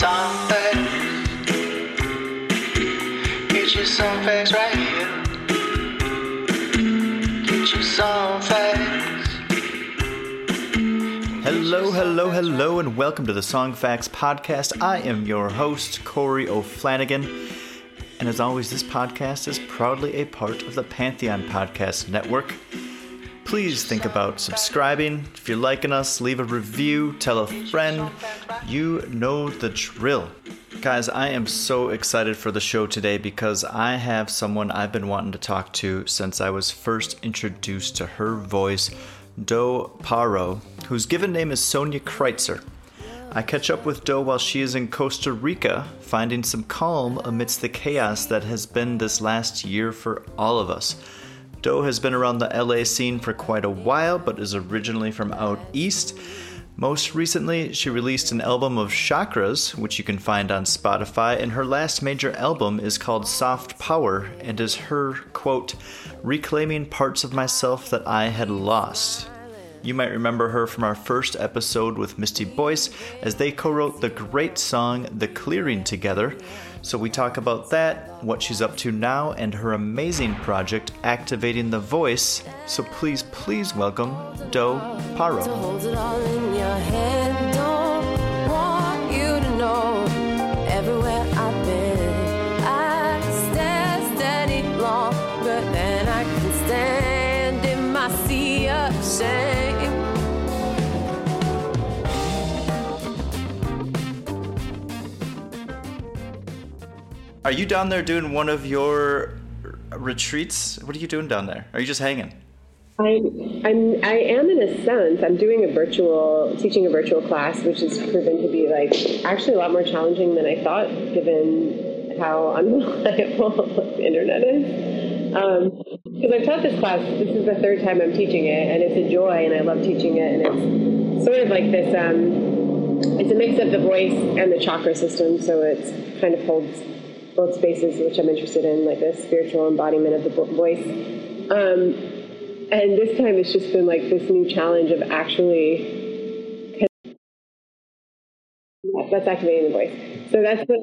Song facts. Get your song facts right here. Get your song facts. Hello, hello, hello, and welcome to the Songfacts Podcast. I am your host, Corey O'Flanagan. And as always, this podcast is proudly a part of the Pantheon Podcast Network. Please think about subscribing. If you're liking us, leave a review, tell a friend. You know the drill. Guys, I am so excited for the show today because I have someone I've been wanting to talk to since I was first introduced to her voice, Doe Paoro, whose given name is Sonia Kreitzer. I catch up with Doe while she is in Costa Rica, finding some calm amidst the chaos that has been this last year for all of us. Doe has been around the LA scene for quite a while, but is originally from out east. Most recently, she released an album of chakras, which you can find on Spotify, and her last major album is called Soft Power and is her, quote, reclaiming parts of myself that I had lost. You might remember her from our first episode with Misty Boyce as they co wrote the great song The Clearing together. So we talk about that, what she's up to now, and her amazing project, Activating the Voice. So please, please welcome Doe Paoro. Are you down there doing one of your retreats? What are you doing down there? Are you just hanging? I, I'm, I am in a sense. I'm doing a virtual, teaching a virtual class, which has proven to be like actually a lot more challenging than I thought, given how unreliable the internet is. Because I've taught this class, this is the third time I'm teaching it, and it's a joy, and I love teaching it, and it's sort of like this. Um, it's a mix of the voice and the chakra system, so it's kind of holds both spaces, which I'm interested in, like the spiritual embodiment of the voice. Um, and this time it's just been like this new challenge of actually that's activating the voice. So that's what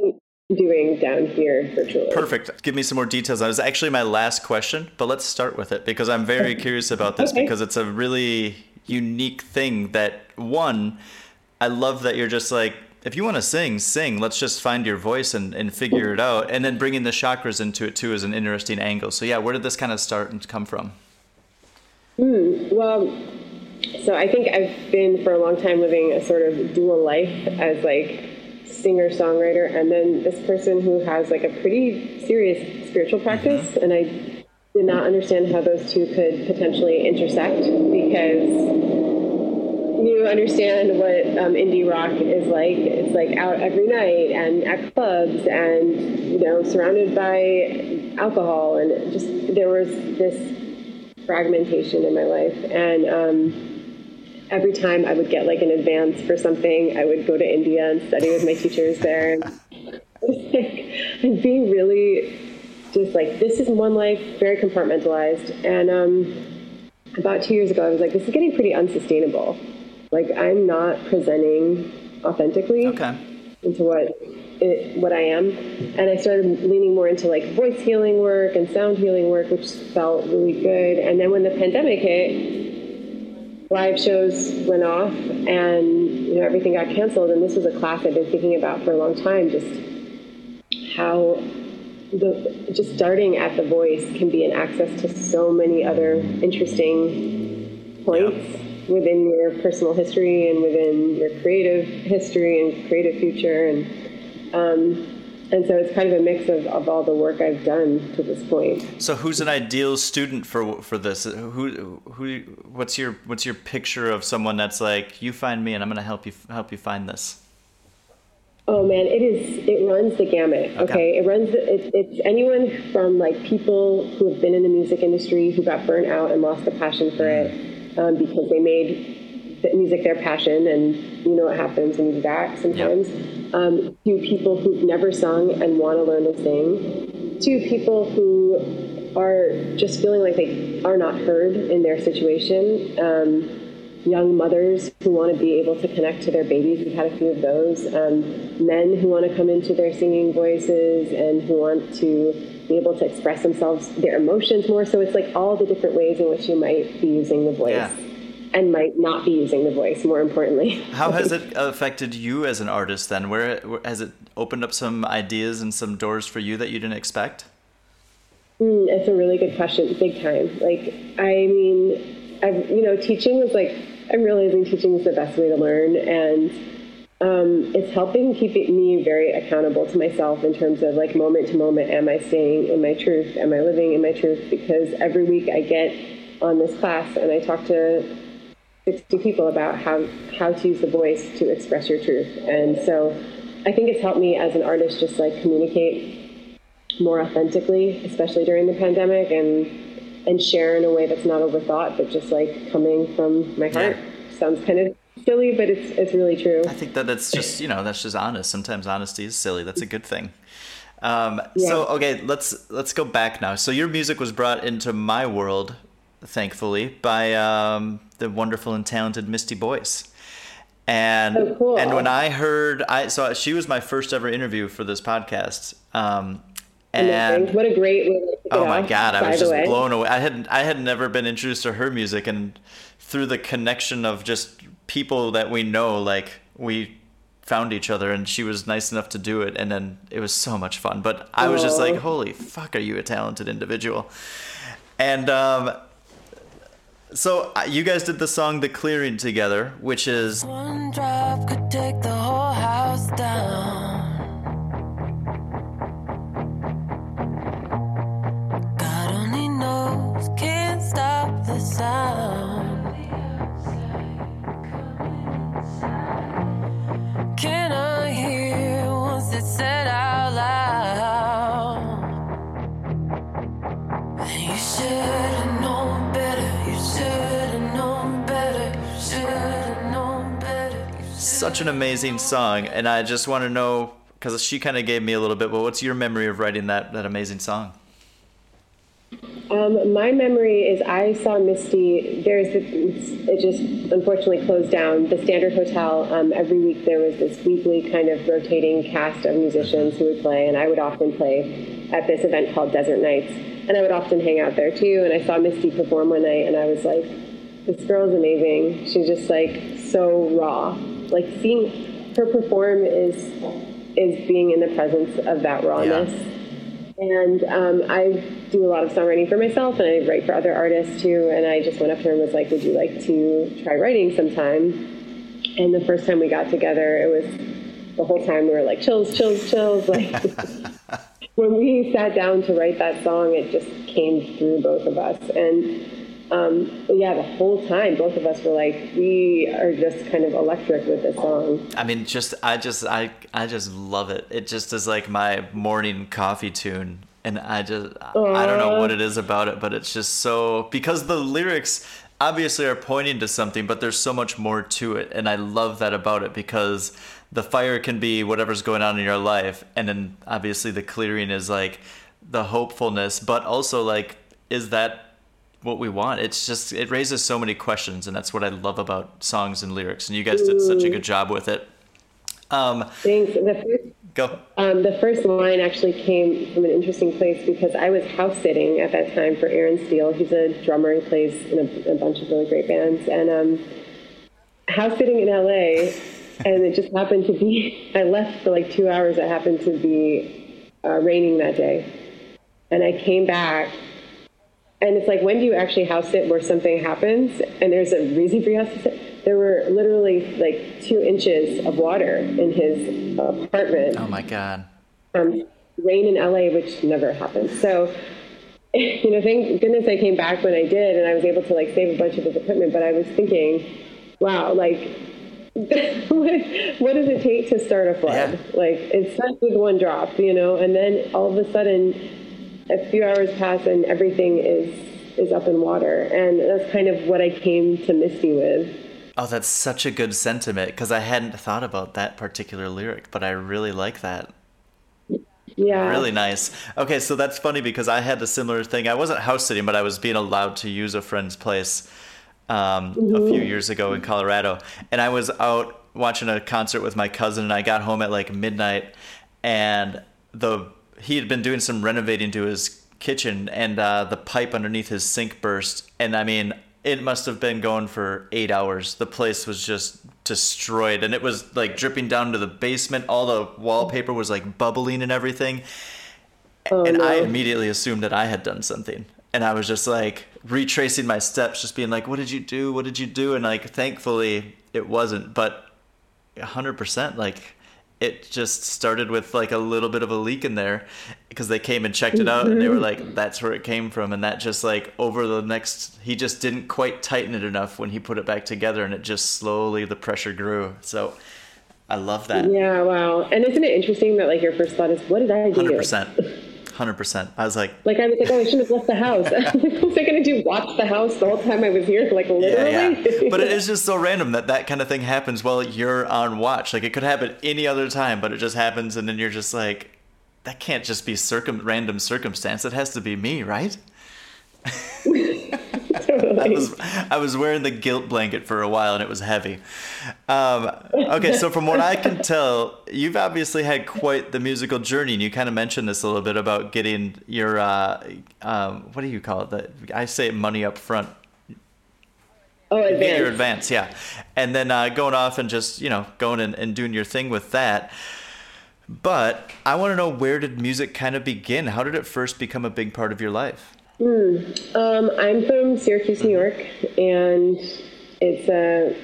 I'm doing down here virtually. Perfect. Give me some more details. That was actually my last question, but let's start with it because I'm very curious about this Okay. because it's a really unique thing that one, I love that you're just like, if you want to sing, sing. Let's just find your voice and, and figure it out. And then bringing the chakras into it too is an interesting angle. So yeah, where did this kind of start and come from? Hmm, well, so I think I've been for a long time living a sort of dual life as like singer songwriter and then this person who has like a pretty serious spiritual mm-hmm. practice and I did not understand how those two could potentially intersect because you understand what um, indie rock is like. It's like out every night and at clubs and you know surrounded by alcohol and just there was this fragmentation in my life and um, every time I would get like an advance for something, I would go to India and study with my teachers there. And like, being really just like this is one life, very compartmentalized. And um, about two years ago, I was like, this is getting pretty unsustainable. Like I'm not presenting authentically Okay. into what it, what I am, and I started leaning more into like voice healing work and sound healing work, which felt really good. And then when the pandemic hit, live shows went off, and you know everything got canceled. And this was a class I've been thinking about for a long time, just how the just starting at the voice can be an access to so many other interesting points within your personal history and within your creative history and creative future and um, and so it's kind of a mix of, of all the work I've done to this point. So who's an ideal student for for this? Who who what's your what's your picture of someone that's like you find me and I'm going to help you help you find this? Oh man, it is. It runs the gamut. Okay, Okay. it runs. The, it, it's anyone from like people who have been in the music industry who got burnt out and lost the passion for it um, because they made the music their passion, and you know what happens when you do that sometimes. Um, to people who've never sung and want to learn to sing. To people who are just feeling like they are not heard in their situation. Um, young mothers who want to be able to connect to their babies. We've had a few of those. Um, men who want to come into their singing voices and who want to be able to express themselves, their emotions more. So it's like all the different ways in which you might be using the voice. Yeah. And might not be using the voice, more importantly. How has it affected you as an artist then? Where, where has it opened up some ideas and some doors for you that you didn't expect? Mm, it's a really good question, big time. Like, I mean, I've, you know, teaching was like, I'm realizing teaching is the best way to learn, and um, it's helping keep me very accountable to myself in terms of like moment to moment, am I staying in my truth? Am I living in my truth? Because every week I get on this class and I talk to 60 people about how, how to use the voice to express your truth. And so I think it's helped me as an artist just like communicate more authentically, especially during the pandemic, and and share in a way that's not overthought, but just like coming from my heart. Yeah. Sounds kind of silly, but it's it's really true. I think that it's just you know that's just honest. Sometimes honesty is silly. That's a good thing. Um, So okay, let's let's go back now. So your music was brought into my world, thankfully, by um, the wonderful and talented Misty Boyce. And Oh, cool. and when I heard, I so she was my first ever interview for this podcast. Um. And what a great way to kick Oh my god, I was just way. blown away. I had I had never been introduced to her music, and through the connection of just people that we know, like we found each other, and she was nice enough to do it, and then it was so much fun. But I was just like, holy fuck, are you a talented individual? And um, so uh, you guys did the song "The Clearing" together, which is One drop could take the whole house down. Such an amazing song, and I just want to know because she kind of gave me a little bit. But what's your memory of writing that that amazing song? Um, my memory is I saw Misty. There's the, it just unfortunately closed down. The Standard Hotel. Um, every week there was this weekly kind of rotating cast of musicians who would play, and I would often play at this event called Desert Nights, and I would often hang out there too. And I saw Misty perform one night, and I was like, "This girl is amazing. She's just like so raw. Like seeing her perform is is being in the presence of that rawness." And um, I do a lot of songwriting for myself, and I write for other artists too. And I just went up to her and was like, "Would you like to try writing sometime?" And the first time we got together, it was the whole time we were like, "Chills, chills, chills!" Like when we sat down to write that song, it just came through both of us. And um, yeah, the whole time, both of us were like, we are just kind of electric with this song. I mean, just I just I I just love it. It just is like my morning coffee tune, and I just I don't know what it is about it, but it's just so because the lyrics obviously are pointing to something, but there's so much more to it, and I love that about it because the fire can be whatever's going on in your life, and then obviously the clearing is like the hopefulness, but also like is that what we want. It's just it raises so many questions, and that's what I love about songs and lyrics. And you guys did such a good job with it. Um, Thanks. The first go. Um, the first line actually came from an interesting place because I was house sitting at that time for Aaron Steele. He's a drummer. He plays in a, a bunch of really great bands. And um, house sitting in LA, and it just happened to be, I left for like two hours. It happened to be uh, raining that day. And I came back. And it's like, when do you actually house sit where something happens and there's a reason for you to sit? There were literally like two inches of water in his apartment Oh my god. um, rain in LA, which never happens. So, you know, thank goodness I came back when I did, and I was able to like save a bunch of his equipment. But I was thinking, wow, like, what, what does it take to start a flood? Yeah. Like, it's starts with one drop, you know, and then all of a sudden, a few hours pass and everything is is up in water, and that's kind of what I came to Misty with. Oh, that's such a good sentiment because I hadn't thought about that particular lyric, but I really like that. Yeah, Really nice. Okay, so that's funny because I had a similar thing. I wasn't house sitting, but I was being allowed to use a friend's place um, a few years ago in Colorado, and I was out watching a concert with my cousin, and I got home at like midnight, and the he had been doing some renovating to his kitchen, and uh, the pipe underneath his sink burst, and I mean. It must have been going for eight hours. The place was just destroyed, and it was like dripping down to the basement. All the wallpaper was like bubbling and everything Oh, and no. I immediately assumed that I had done something. And I was just like retracing my steps, just being like, what did you do? What did you do? And like, thankfully, it wasn't. But 100%, like, it just started with like a little bit of a leak in there because they came and checked it out and they were like, that's where it came from. And that just like over the next, he just didn't quite tighten it enough when he put it back together and it just slowly, the pressure grew. So I love that. Yeah, wow. And isn't it interesting that like your first thought is, what did I do? Hundred percent, hundred percent. I was like, Like I was like, oh, I shouldn't have left the house. what was I gonna do? Watch the house the whole time I was here? Like yeah, literally. yeah. But it is just so random that that kind of thing happens while you're on watch. Like it could happen any other time, but it just happens, and then you're just like, that can't just be circum random circumstance. It has to be me, right? I was I was wearing the guilt blanket for a while and it was heavy. Um, okay, so from what I can tell, you've obviously had quite the musical journey, and you kind of mentioned this a little bit about getting your uh, um, what do you call it? The, I say money up front. oh, Get your advance, yeah, and then uh, going off and just you know going and, and doing your thing with that. But I want to know where did music kind of begin? How did it first become a big part of your life? Um, I'm from Syracuse, New York, and it's uh,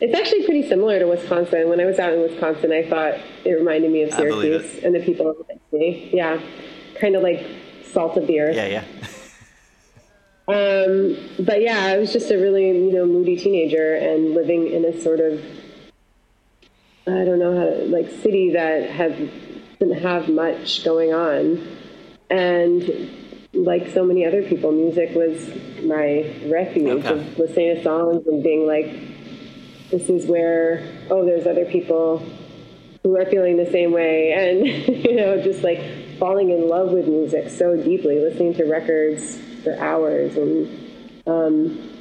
it's actually pretty similar to Wisconsin. When I was out in Wisconsin, I thought it reminded me of I believe it. Syracuse and the people of the city. Yeah, kind of like salt of the earth. Yeah, yeah. Um, but yeah, I was just a really, you know, moody teenager and living in a sort of, I don't know how to, like city that had, didn't have much going on. And like so many other people, music was my refuge Okay. of listening to songs and being like, this is where, oh, there's other people who are feeling the same way. And, you know, just like falling in love with music so deeply, listening to records for hours. And um,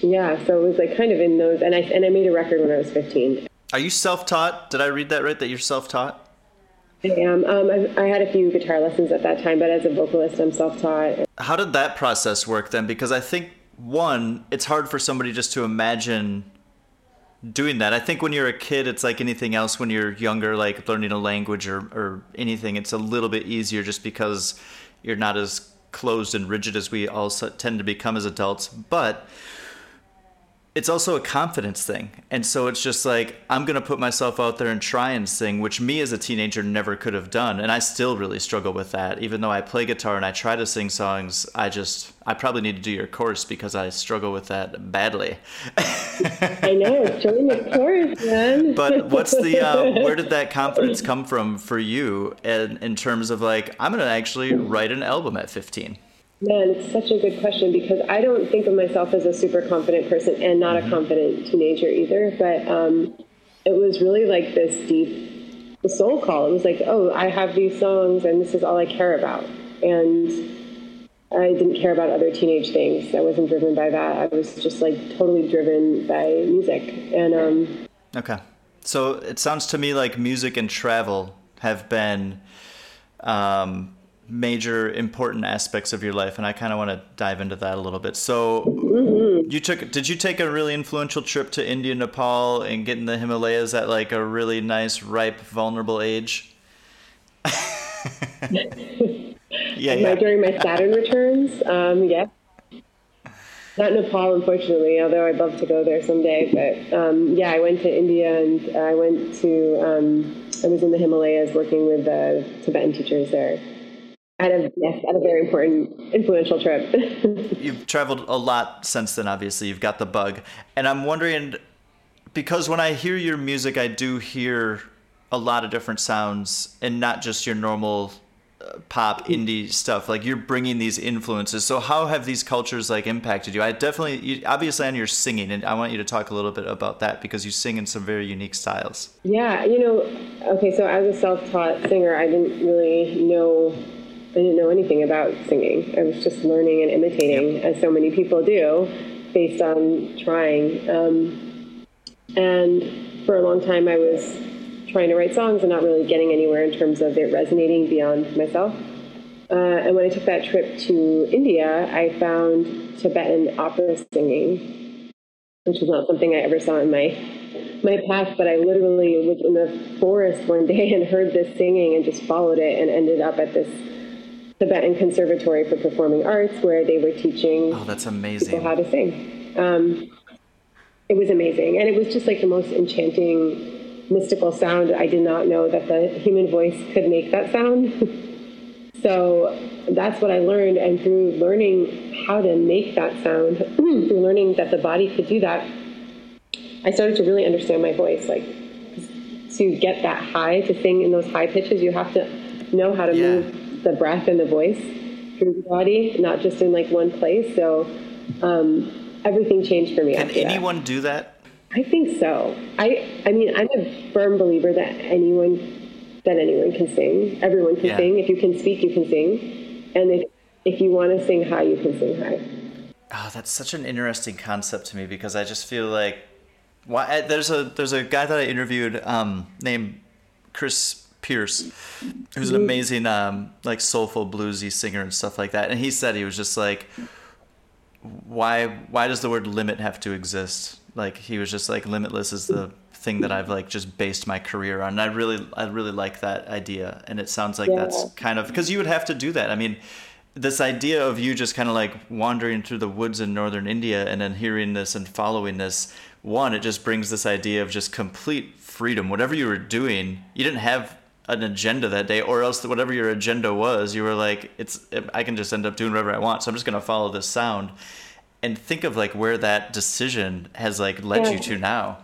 yeah, so it was like kind of in those. And I, and I made a record when I was 15. Are you self-taught? Did I read that right? That you're self-taught? I am. Um, I, I had a few guitar lessons at that time, but as a vocalist, I'm self taught. How did that process work then? Because I think one, it's hard for somebody just to imagine doing that. I think when you're a kid, it's like anything else. When you're younger, like learning a language or, or anything, it's a little bit easier just because you're not as closed and rigid as we all tend to become as adults. But it's also a confidence thing. And so it's just like, I'm going to put myself out there and try and sing, which me as a teenager never could have done. And I still really struggle with that. Even though I play guitar and I try to sing songs, I just, I probably need to do your course because I struggle with that badly. I know. Join the chorus, man. But what's the, uh, where did that confidence come from for you in, in terms of like, I'm going to actually write an album at 15? Man, it's such a good question because I don't think of myself as a super confident person and not a confident teenager either. But um, it was really like this deep soul call. It was like, oh, I have these songs and this is all I care about. And I didn't care about other teenage things. I wasn't driven by that. I was just like totally driven by music. And um, Okay. So it sounds to me like music and travel have been um, major important aspects of your life, and I kind of want to dive into that a little bit. So you took did you take a really influential trip to India, Nepal, and get in the Himalayas at like a really nice, ripe, vulnerable age? yeah, yeah. during my Saturn returns, um, yeah. Not Nepal, unfortunately, although I'd love to go there someday. But um, yeah, I went to India and I went to, um, I was in the Himalayas working with uh, Tibetan teachers there. At a, yes, at a very important, influential trip. You've traveled a lot since then, obviously. You've got the bug. And I'm wondering, because when I hear your music, I do hear a lot of different sounds and not just your normal uh, pop indie stuff. Like you're bringing these influences. So how have these cultures like impacted you? I definitely, you, obviously on your singing, and I want you to talk a little bit about that because you sing in some very unique styles. Yeah, you know, okay, so as a self-taught singer, I didn't really know, I didn't know anything about singing. I was just learning and imitating, as so many people do. based on trying. Um, and for a long time, I was trying to write songs and not really getting anywhere in terms of it resonating beyond myself. Uh, and when I took that trip to India, I found Tibetan opera singing, which was not something I ever saw in my my path. But I literally was in the forest one day and heard this singing and just followed it and ended up at this Tibetan Conservatory for Performing Arts where they were teaching Oh, that's people amazing. how to sing. Um, it was amazing, and it was just like the most enchanting, mystical sound. I did not know that the human voice could make that sound. so that's what I learned, and through learning how to make that sound, through learning that the body could do that, I started to really understand my voice. Like to get that high, to sing in those high pitches, you have to know how to Yeah. move the breath and the voice through the body, not just in like one place. So um, everything changed for me. Can after that. anyone do that? I think so. I I mean, I'm a firm believer that anyone that anyone can sing. Everyone can Yeah. sing. If you can speak, you can sing. And if if you want to sing high, you can sing high. Oh, that's such an interesting concept to me because I just feel like why there's a there's a guy that I interviewed um, named Chris Pierce, who's an amazing um, like soulful bluesy singer and stuff like that, and he said he was just like, why why does the word limit have to exist? Like he was just like limitless is the thing that I've like just based my career on. And I really I really like that idea, and it sounds like that's kind of because you would have to do that. I mean, this idea of you just kind of like wandering through the woods in northern India and then hearing this and following this. One, it just brings this idea of just complete freedom. Whatever you were doing, you didn't have an agenda that day, or else whatever your agenda was, you were like, "It's I can just end up doing whatever I want." So I'm just gonna follow this sound, and think of like where that decision has like led you to now.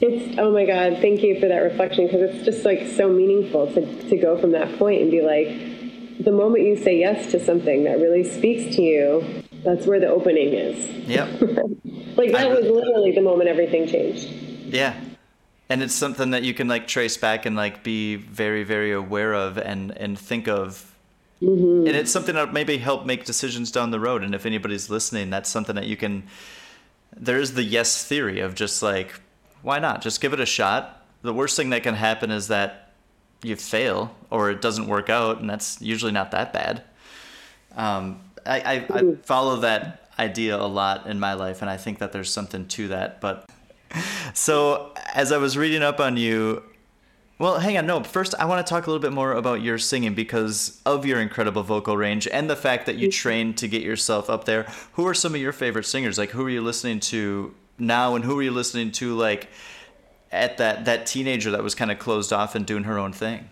It's oh my god, thank you for that reflection because it's just like so meaningful to to go from that point and be like, the moment you say yes to something that really speaks to you, that's where the opening is. Yep. Like I that was literally the moment everything changed. Yeah. And it's something that you can like trace back and like be very, very aware of and and think of. And it's something that maybe help make decisions down the road. And if anybody's listening, that's something that you can. There is the yes theory of just like, why not? Just give it a shot. The worst thing that can happen is that you fail or it doesn't work out, and that's usually not that bad. Um, I, I, I follow that idea a lot in my life, and I think that there's something to that. But so as I was reading up on you, well, hang on. No, first I want to talk a little bit more about your singing because of your incredible vocal range and the fact that you trained to get yourself up there. Who are some of your favorite singers? Like, who are you listening to now, and who are you listening to like at that that teenager that was kind of closed off and doing her own thing?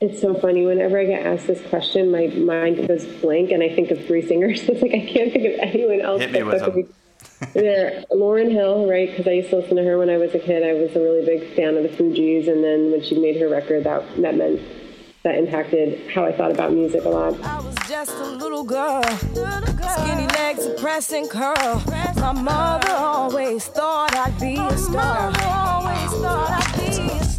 It's so funny. Whenever I get asked this question, my mind goes blank, and I think of three singers. It's like I can't think of anyone else. Hit me with them. Would be- Lauryn Hill, right? Because I used to listen to her when I was a kid. I was a really big fan of the Fugees, and then when she made her record, that that meant that impacted how I thought about music a lot. I was just a little girl, skinny legs, a pressing curl. My mother always thought I'd be a star.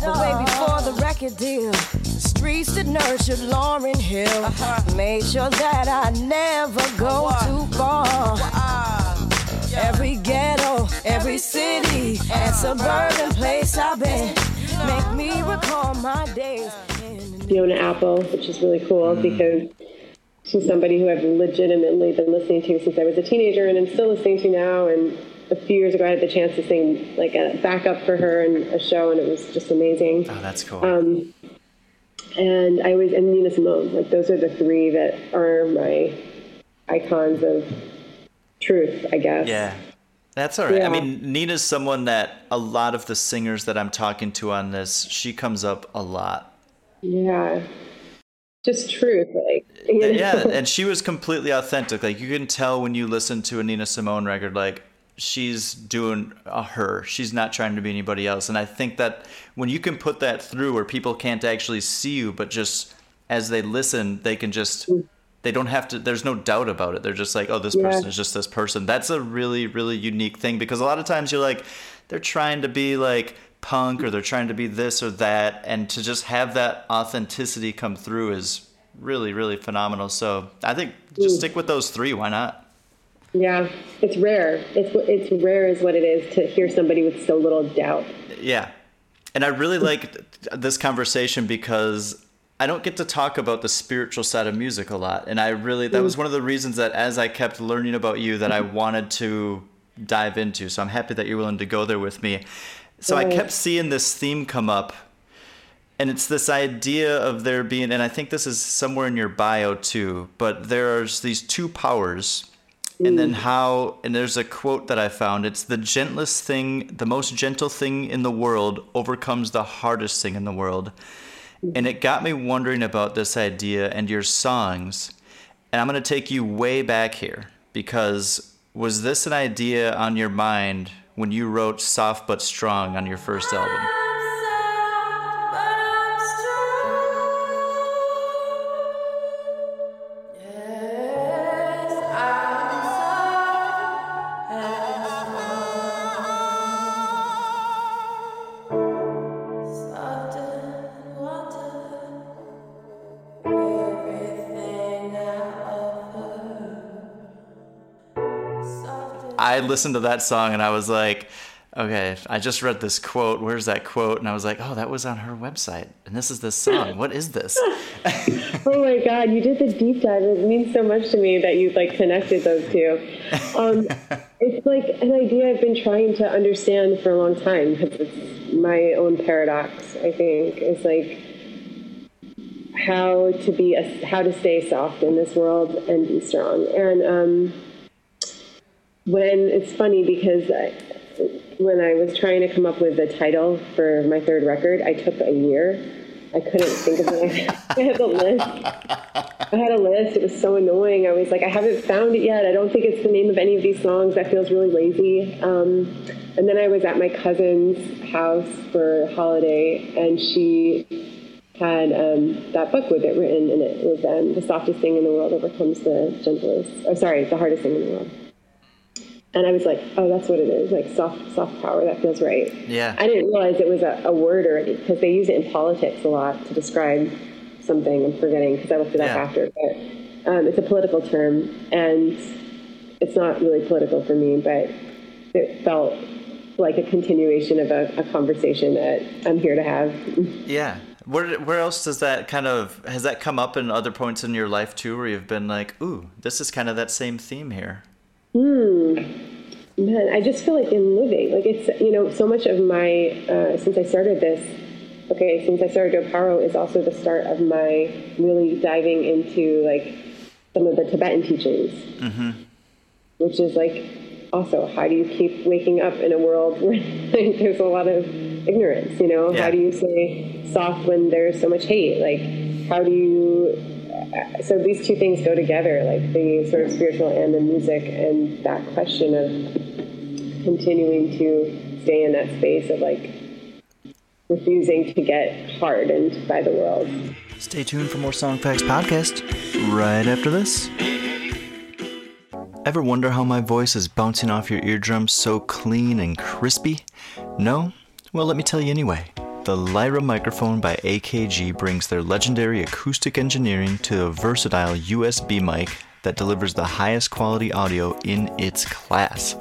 But way before the record deal, the streets that nurtured Lauryn Hill made sure that I never go too far. Every ghetto, every city, and suburban place I've been make me recall my days. Fiona Apple, which is really cool because she's somebody who I've legitimately been listening to since I was a teenager and I'm still listening to now. And a few years ago, I had the chance to sing like a backup for her in a show, and it was just amazing. Oh, that's cool. Um, and I was and Nina Simone. Like those are the three that are my icons of truth, I guess. Yeah. That's all right. Yeah. I mean, Nina's someone that a lot of the singers that I'm talking to on this, she comes up a lot. Yeah. Just truth, like know? Yeah, and she was completely authentic. Like you can tell when you listen to a Nina Simone record, like she's doing a her. She's not trying to be anybody else. And I think that when you can put that through where people can't actually see you, but just as they listen, they can just mm. They don't have to there's no doubt about it. They're just like, oh, this Yeah. person is just this person. That's a really, really unique thing because a lot of times you're like, they're trying to be like punk or they're trying to be this or that and to just have that authenticity come through is really really phenomenal so i think just mm. stick with those three why not Yeah, it's rare. It's it's rare is what it is to hear somebody with so little doubt. Yeah. And I really like this conversation because I don't get to talk about the spiritual side of music a lot. And I really, that was mm. one of the reasons that as I kept learning about you, that I mm-hmm. wanted to dive into. So I'm happy that you're willing to go there with me. So I kept seeing this theme come up. And it's this idea of there being, and I think this is somewhere in your bio too, but there's these two powers and then mm. how and there's a quote that i found it's the gentlest thing the most gentle thing in the world overcomes the hardest thing in the world and it got me wondering about this idea and your songs. And i'm going to take you way back here because was this an idea on your mind when you wrote soft but strong on your first album listened to that song and I was like, okay, I just read this quote. Where's that quote? And I was like, oh, that was on her website. And this is this song. What is this? Oh my God, you did the deep dive. It means so much to me that you like connected those two. Um, it's like an idea I've been trying to understand for a long time because it's my own paradox. I think It's like how to be a, how to stay soft in this world and be strong. And um, when it's funny because I, when I was trying to come up with the title for my third record, I took a year. I couldn't think of it. I had the list. I had a list. It was so annoying. I was like, I haven't found it yet. I don't think it's the name of any of these songs. That feels really lazy. Um, and then I was at my cousin's house for a holiday, and she had um, that book with it written and it. It was um, the softest thing in the world overcomes the gentlest. Oh, sorry, the hardest thing in the world. And I was like, oh, that's what it is, like soft, soft power. That feels right. Yeah. I didn't realize it was a, a word or because they use it in politics a lot to describe something. I'm forgetting because I looked it up Yeah. after, but um, it's a political term, and it's not really political for me, but it felt like a continuation of a, a conversation that I'm here to have. Yeah. Where where else does that kind of has that come up in other points in your life too, where you've been like, ooh, this is kind of that same theme here. Man, I just feel like in living, like it's you know so much of my uh, since I started this. Okay, since I started Doe Paoro is also the start of my really diving into like some of the Tibetan teachings, which is like also how do you keep waking up in a world where like, there's a lot of ignorance? You know, Yeah. how do you stay soft when there's so much hate? Like, how do you so these two things go together, like the sort of spiritual and the music, and that question of continuing to stay in that space of like refusing to get hardened by the world. Stay tuned for more Songfacts podcast right after this. Ever wonder how my voice is bouncing off your eardrums so clean and crispy? No? Well, let me tell you anyway. The Lyra microphone by AKG brings their legendary acoustic engineering to a versatile USB mic that delivers the highest quality audio in its class.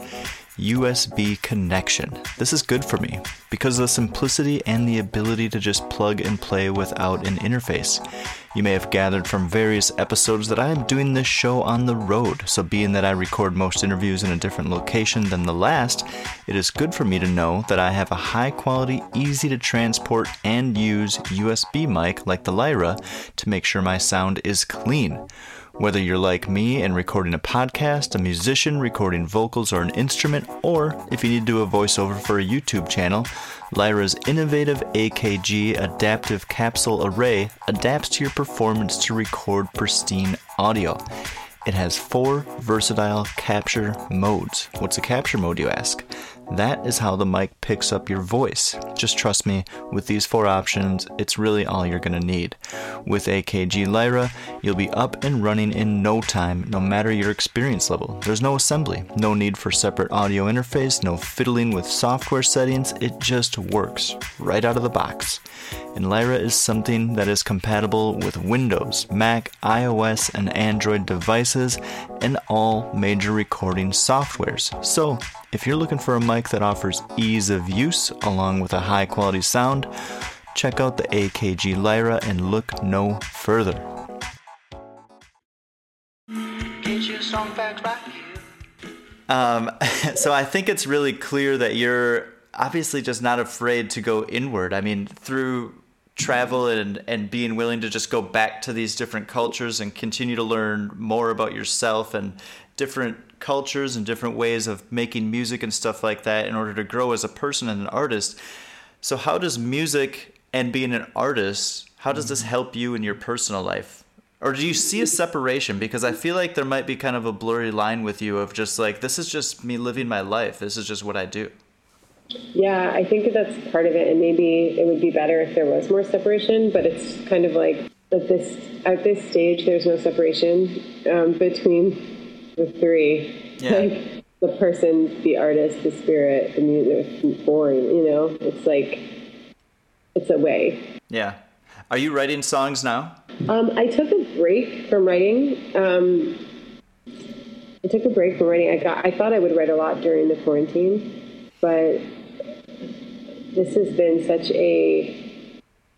USB connection. This is good for me because of the simplicity and the ability to just plug and play without an interface. You may have gathered from various episodes that I am doing this show on the road, so being that I record most interviews in a different location than the last, it is good for me to know that I have a high quality, easy to transport and use USB mic like the Lyra to make sure my sound is clean. Whether you're like me and recording a podcast, a musician recording vocals or an instrument, or if you need to do a voiceover for a YouTube channel, Lyra's innovative AKG adaptive capsule array adapts to your performance to record pristine audio. It has four versatile capture modes. What's a capture mode, you ask? That is how the mic picks up your voice. Just trust me, with these four options, it's really all you're to need. With AKG Lyra, you'll be up and running in no time, no matter your experience level. There's no assembly, no need for separate audio interface, no fiddling with software settings, it just works right out of the box. And Lyra is something that is compatible with Windows, Mac, iOS, and Android devices, and all major recording softwares. So, if you're looking for a mic that offers ease of use along with a high quality sound, check out the AKG Lyra and look no further. Get your song facts right. Um, so I think it's really clear that you're obviously just not afraid to go inward. I mean, through travel and, and being willing to just go back to these different cultures and continue to learn more about yourself and different cultures and different ways of making music and stuff like that in order to grow as a person and an artist. So how does music and being an artist, how does this help you in your personal life? Or do you see a separation? Because I feel like there might be kind of a blurry line with you of just like, this is just me living my life. This is just what I do. Yeah, I think that that's part of it, and maybe it would be better if there was more separation. But it's kind of like at this at this stage, there's no separation um, between the three. Yeah. Like the person, the artist, the spirit, the music, boring. You know, it's like it's a way. Yeah. Are you writing songs now? Um, I took a break from writing. Um, I took a break from writing. I got. I thought I would write a lot during the quarantine, but this has been such a.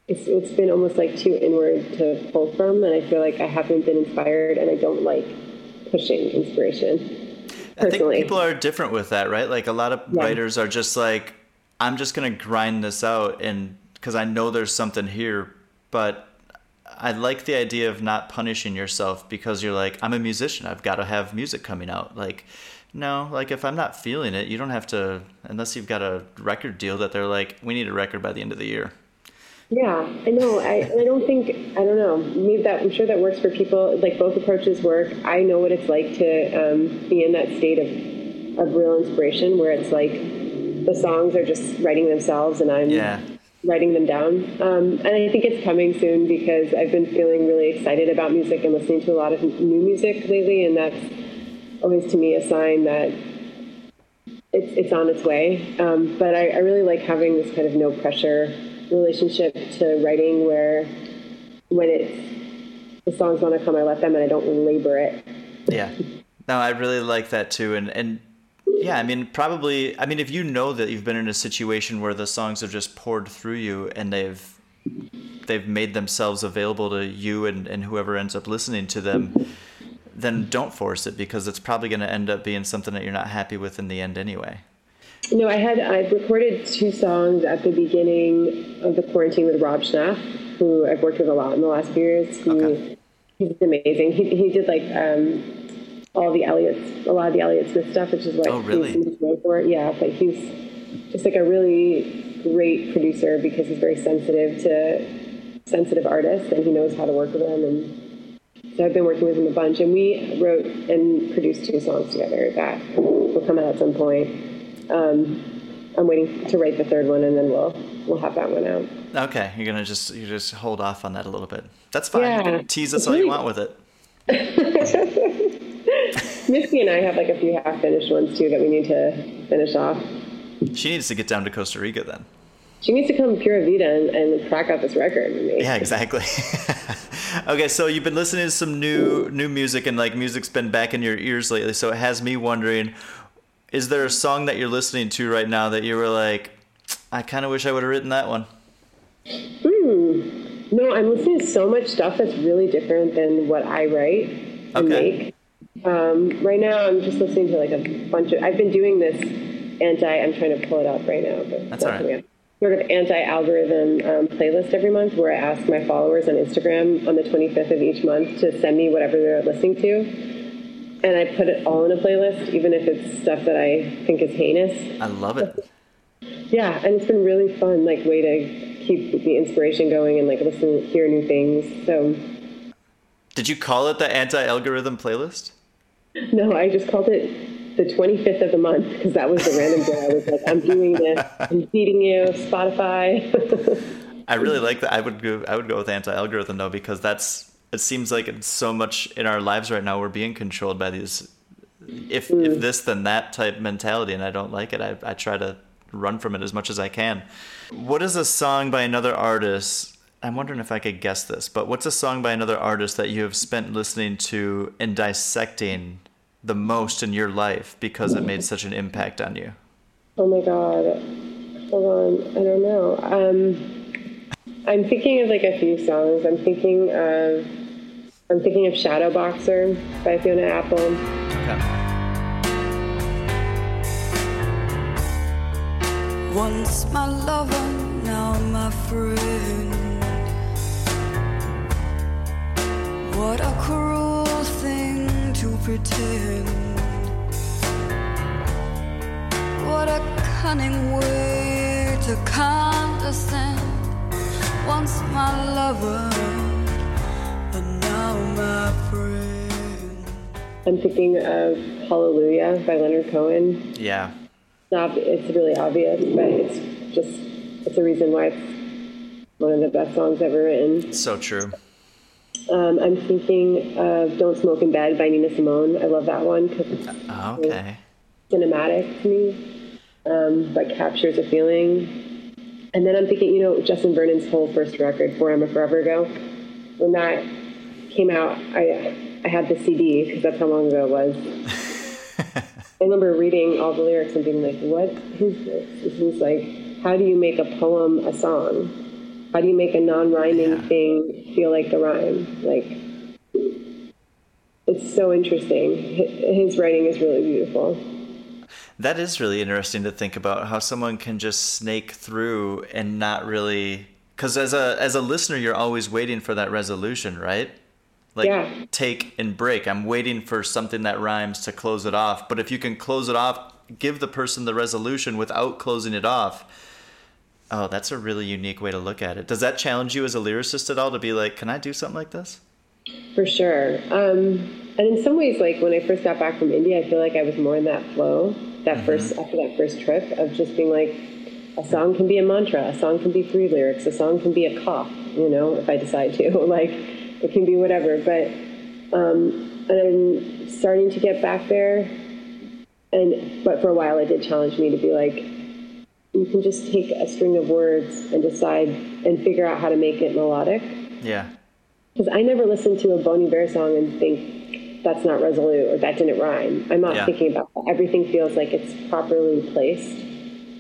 It's, it's been almost like too inward to pull from, and I feel like I haven't been inspired, and I don't like pushing inspiration. I think people are different with that, right? Like a lot of Yeah. writers are just like, I'm just gonna grind this out, and because I know there's something here, but I like the idea of not punishing yourself because you're like, I'm a musician, I've got to have music coming out. Like, no, like if I'm not feeling it, you don't have to, unless you've got a record deal that they're like, we need a record by the end of the year. Yeah, I know. I, I don't think I don't know. Maybe that I'm sure that works for people. Like both approaches work. I know what it's like to um, be in that state of of real inspiration, where it's like the songs are just writing themselves, and I'm Yeah. writing them down. Um, and I think it's coming soon because I've been feeling really excited about music and listening to a lot of new music lately, and that's always to me a sign that it's it's on its way. Um, but I, I really like having this kind of no pressure relationship to writing, where when it's the songs want to come, I let them, and I don't labor it. Yeah. No, I really like that too. And, and yeah, I mean, probably, I mean, if you know that you've been in a situation where the songs have just poured through you and they've, they've made themselves available to you and, and whoever ends up listening to them, then don't force it because it's probably going to end up being something that you're not happy with in the end anyway. No, I had I've recorded two songs at the beginning of the quarantine with Rob Schnapf, who I've worked with a lot in the last few years. He, Okay. He's amazing. He, he did like um, all the Elliott, a lot of the Elliott Smith stuff, which is what Oh, really? he's for. Yeah, but he's just like a really great producer because he's very sensitive to sensitive artists and he knows how to work with them. And so I've been working with him a bunch, and we wrote and produced two songs together that will come out at some point. Um, I'm waiting to write the third one, and then we'll we'll have that one out. Okay. You're to just, you just hold off on that a little bit. That's fine. You can tease us all you want with it. Misty and I have like a few half finished ones too that we need to finish off. She needs to get down to Costa Rica then. She needs to come Pura Vida and, and crack out this record. Yeah, exactly. okay, so you've been listening to some new new music and like music's been back in your ears lately. So it has me wondering, is there a song that you're listening to right now that you were like, I kind of wish I would have written that one? No, I'm listening to so much stuff that's really different than what I write and Okay. make. Um, right now, I'm just listening to like a bunch of. I've been doing this anti. I'm trying to pull it up right now, but That's all right. Sort of anti-algorithm um, playlist every month, where I ask my followers on Instagram on the 25th of each month to send me whatever they're listening to, and I put it all in a playlist, even if it's stuff that I think is heinous. I love it. Yeah, and it's been really fun, like way to keep the inspiration going and like listen, hear new things. So Did you call it the anti-algorithm playlist? no, I just called it the 25th of the month because that was the random day I was like, I'm doing this. I'm feeding you Spotify. I really like that. I would go. I would go with anti-algorithm though because that's. It seems like it's so much in our lives right now. We're being controlled by these. If if this then that type mentality, and I don't like it. I I try to run from it as much as I can. What is a song by another artist? I'm wondering if I could guess this, but what's a song by another artist that you have spent listening to and dissecting the most in your life because it made such an impact on you? oh my god. Hold on. I don't know. Um, I'm thinking of like a few songs. I'm thinking of I'm thinking of Shadow Boxer by Fiona Apple. Okay. Once my lover, now my friend. What a cruel thing to pretend. What a cunning way to condescend. Once my lover, I'm thinking of Hallelujah by Leonard Cohen. Yeah. Not, it's really obvious, but it's just it's a reason why it's one of the best songs ever written. So true. Um, I'm thinking of "Don't Smoke in Bed" by Nina Simone. I love that one because it's Oh, okay. cinematic to me, um, but captures a feeling. And then I'm thinking, you know, Justin Vernon's whole first record, "For Emma, Forever Ago," when that came out, I I had the CD because that's how long ago it was. I remember reading all the lyrics and being like, "What is this?" This is like, how do you make a poem a song? How do you make a non-rhyming Yeah. thing feel like the rhyme? Like, it's so interesting. His writing is really beautiful. That is really interesting to think about how someone can just snake through and not really cuz as a as a listener you're always waiting for that resolution, right? Like Yeah. take and break. I'm waiting for something that rhymes to close it off. But if you can close it off, give the person the resolution without closing it off. Oh, that's a really unique way to look at it. Does that challenge you as a lyricist at all to be like, "Can I do something like this?" For sure. Um, and in some ways, like when I first got back from India, I feel like I was more in that flow. That first after that first trip of just being like, a song can be a mantra, a song can be three lyrics, a song can be a cough. You know, if I decide to, like, it can be whatever. But um, and I'm starting to get back there. And but for a while, it did challenge me to be like, you can just take a string of words and decide and figure out how to make it melodic. Yeah. Because I never listen to a Bon Iver song and think that's not resolute or that didn't rhyme. I'm not Yeah. thinking about that. Everything feels like it's properly placed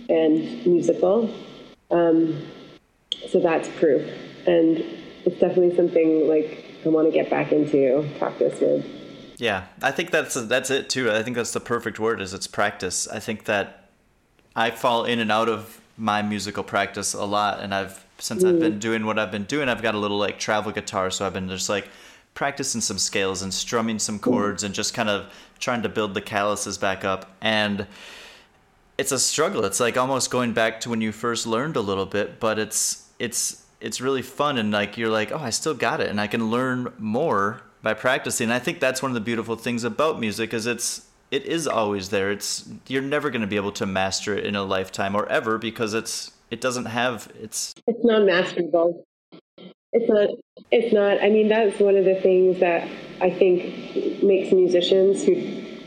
and musical. Um, so that's proof. And it's definitely something like I want to get back into practice with. Yeah, I think that's that's it too. I think that's the perfect word is it's practice. I think that I fall in and out of my musical practice a lot and I've since I've been mm. doing what I've been doing, I've got a little like travel guitar, so I've been just like practicing some scales and strumming some mm. chords and just kind of trying to build the calluses back up and it's a struggle. It's like almost going back to when you first learned a little bit, but it's it's it's really fun and like you're like, "Oh, I still got it." And I can learn more by practicing. And I think that's one of the beautiful things about music is it's it is always there. It's you're never going to be able to master it in a lifetime or ever because it's it doesn't have it's It's not masterable. It's not. It's not. I mean, that's one of the things that I think makes musicians who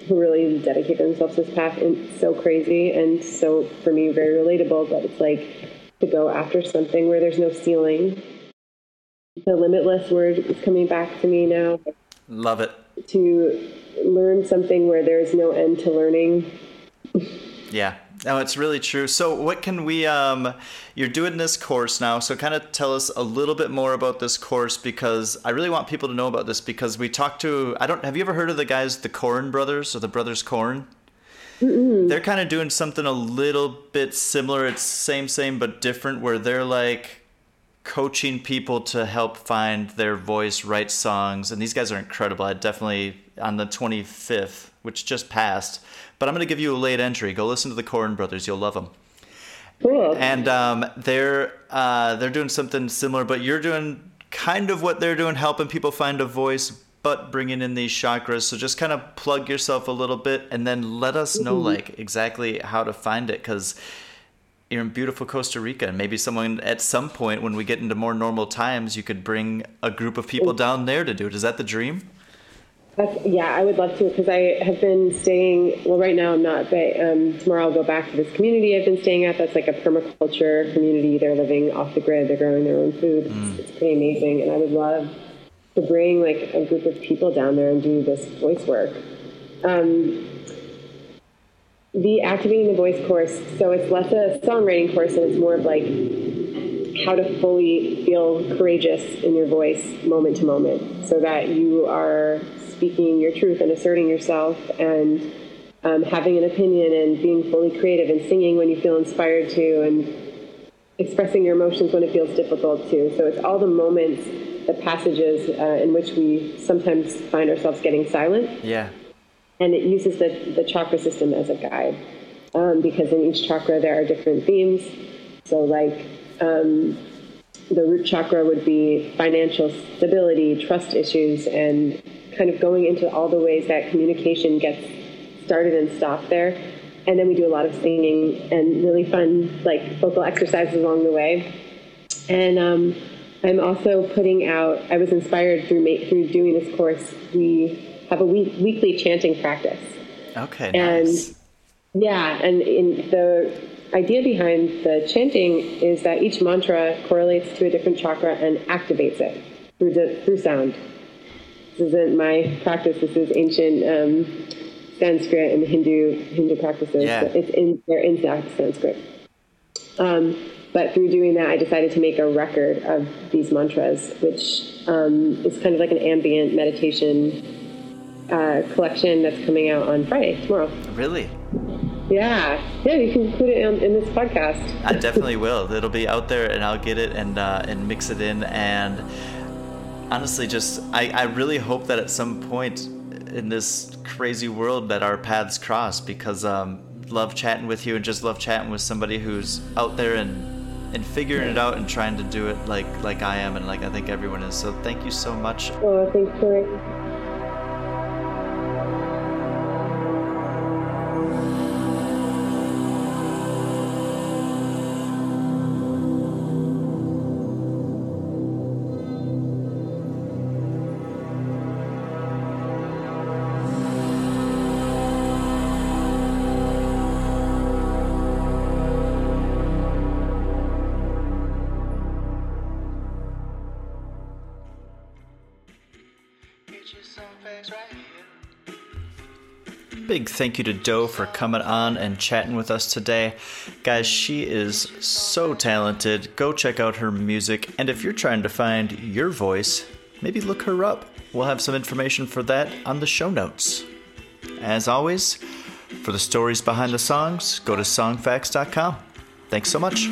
who really dedicate themselves to this path and so crazy and so for me very relatable. But it's like to go after something where there's no ceiling. The limitless word is coming back to me now. love it. To learn something where there's no end to learning. Yeah. No, it's really true. So what can we um you're doing this course now, so kind of tell us a little bit more about this course because I really want people to know about this because we talked to I don't have you ever heard of the guys the Corn brothers or the brothers Corn? They're kind of doing something a little bit similar. It's same same but different where they're like coaching people to help find their voice, write songs, and these guys are incredible. I definitely on the 25th, which just passed, but I'm going to give you a late entry. Go listen to the Corn Brothers. You'll love them. Cool. And um, they're uh, they're doing something similar, but you're doing kind of what they're doing, helping people find a voice. But bringing in these chakras. So just kind of plug yourself a little bit and then let us know Mm-hmm. like exactly how to find it because you're in beautiful Costa Rica and maybe someone at some point when we get into more normal times you could bring a group of people down there to do it. Is that the dream? That's, yeah, I would love to because I have been staying. Well, right now I'm not, but um, tomorrow I'll go back to this community I've been staying at. That's like a permaculture community. They're living off the grid. They're growing their own food. It's, it's pretty amazing, and I would love to bring like a group of people down there and do this voice work. Um, the activating the voice course. So it's less a songwriting course, and it's more of like how to fully feel courageous in your voice moment to moment so that you are speaking your truth and asserting yourself and um, having an opinion and being fully creative and singing when you feel inspired to and expressing your emotions when it feels difficult to. So it's all the moments, the passages uh, in which we sometimes find ourselves getting silent Yeah. and it uses the, the chakra system as a guide um, because in each chakra there are different themes. So, like um, the root chakra would be financial stability, trust issues, and kind of going into all the ways that communication gets started and stopped there. And then we do a lot of singing and really fun, like vocal exercises along the way. And um, I'm also putting out. I was inspired through ma- through doing this course. We have a week, weekly chanting practice. Okay. And- Nice. Yeah, and in the idea behind the chanting is that each mantra correlates to a different chakra and activates it through the, through sound. This isn't my practice. This is ancient um, Sanskrit and Hindu Hindu practices. Yeah. It's in they're in Sanskrit. Um, but through doing that, I decided to make a record of these mantras, which um, is kind of like an ambient meditation uh, collection that's coming out on Friday tomorrow. Really? Yeah, yeah, you can put it in, in this podcast. I definitely will. It'll be out there, and I'll get it and uh, and mix it in. And honestly, just I, I really hope that at some point in this crazy world that our paths cross because um, love chatting with you and just love chatting with somebody who's out there and and figuring it out and trying to do it like like I am and like I think everyone is. So thank you so much. Oh, thanks for it. Big thank you to Doe for coming on and chatting with us today. Guys, she is so talented. Go check out her music. And if you're trying to find your voice, maybe look her up. We'll have some information for that on the show notes. As always, for the stories behind the songs, go to songfacts.com. Thanks so much.